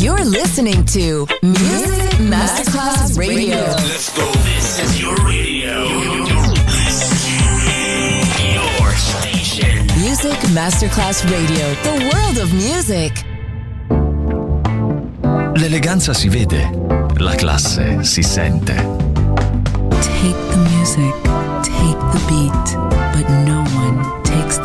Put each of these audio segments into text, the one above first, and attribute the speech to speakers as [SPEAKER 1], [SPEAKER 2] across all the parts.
[SPEAKER 1] You're listening to Music Masterclass Radio.
[SPEAKER 2] Let's go. This is your radio. Your station.
[SPEAKER 1] Music Masterclass Radio. The world of music.
[SPEAKER 3] L'eleganza si vede, la classe si sente.
[SPEAKER 4] Take the music, take the beat,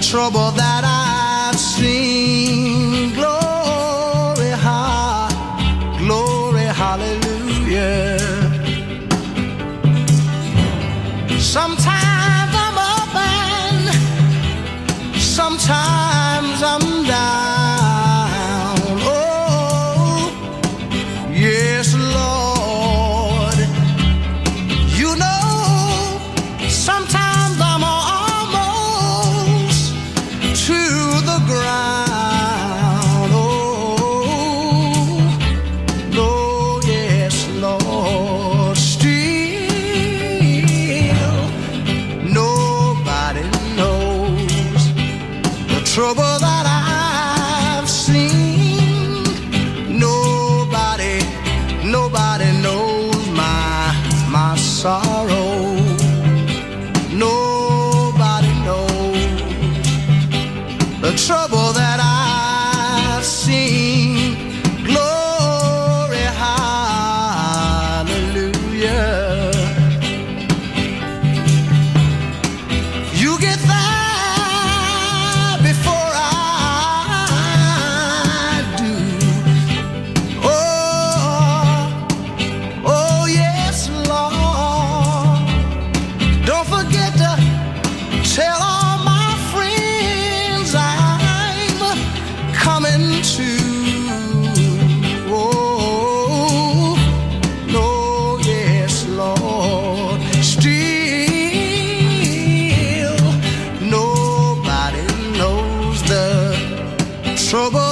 [SPEAKER 5] trouble that sorrow. Nobody knows the trouble. trouble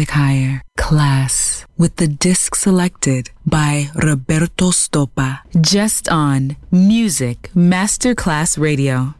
[SPEAKER 4] Music Higher class with the disc selected by Roberto Stoppa just on Music Masterclass Radio.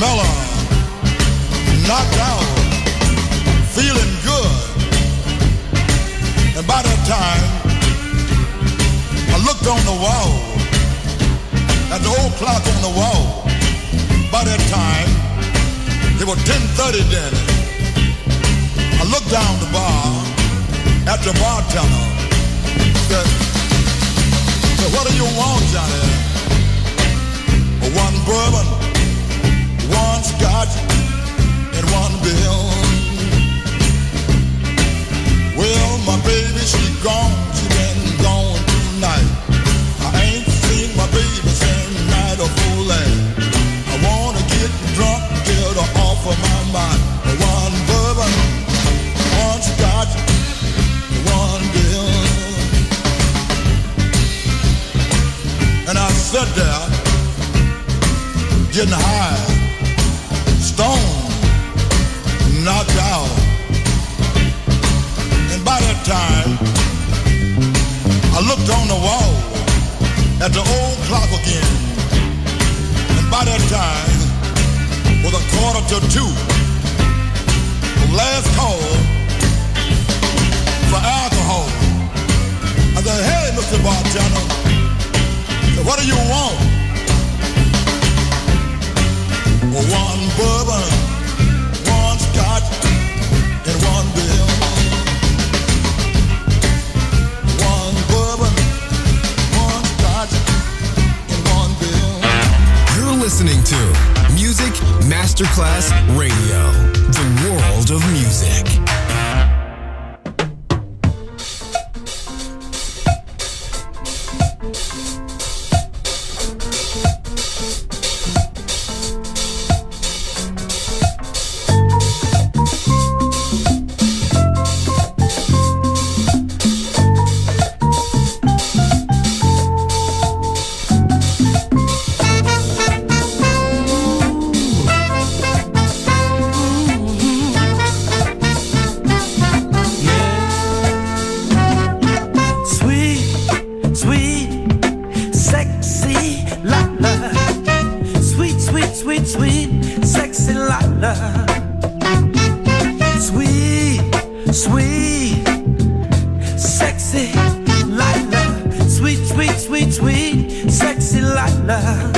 [SPEAKER 6] Mellow, knocked out, feeling good. And by that time, I looked on the wall, at the old clock on the wall. By that time, it was 10.30 then. I looked down the bar at the bartender. Said, said, what do you want, Johnny? One bourbon, one scotch, and one bill. Well, my baby, she gone, she been gone tonight. I ain't seen my baby since night of I wanna get drunk, off of my mind. One bourbon, one scotch, and one bill. And I sat there getting high, stoned, knocked out. And by that time, I looked on the wall at the old clock again. And by that time, was a quarter to two. The last call for alcohol. I said, hey, Mr. Bartender, what do you want? One bourbon, one scotch, and one. One bourbon, one scotch, and one.
[SPEAKER 7] You're listening to Music Masterclass Radio,
[SPEAKER 3] sexy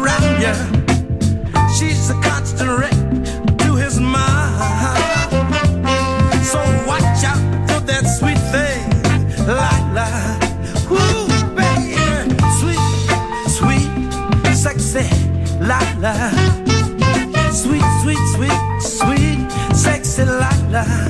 [SPEAKER 3] around ya. She's a constant wreck to his mind. So watch out for that sweet thing, Lila. Woo, baby, sweet, sweet, sexy, Lila. Sweet, sweet, sweet, sweet, sexy Lila.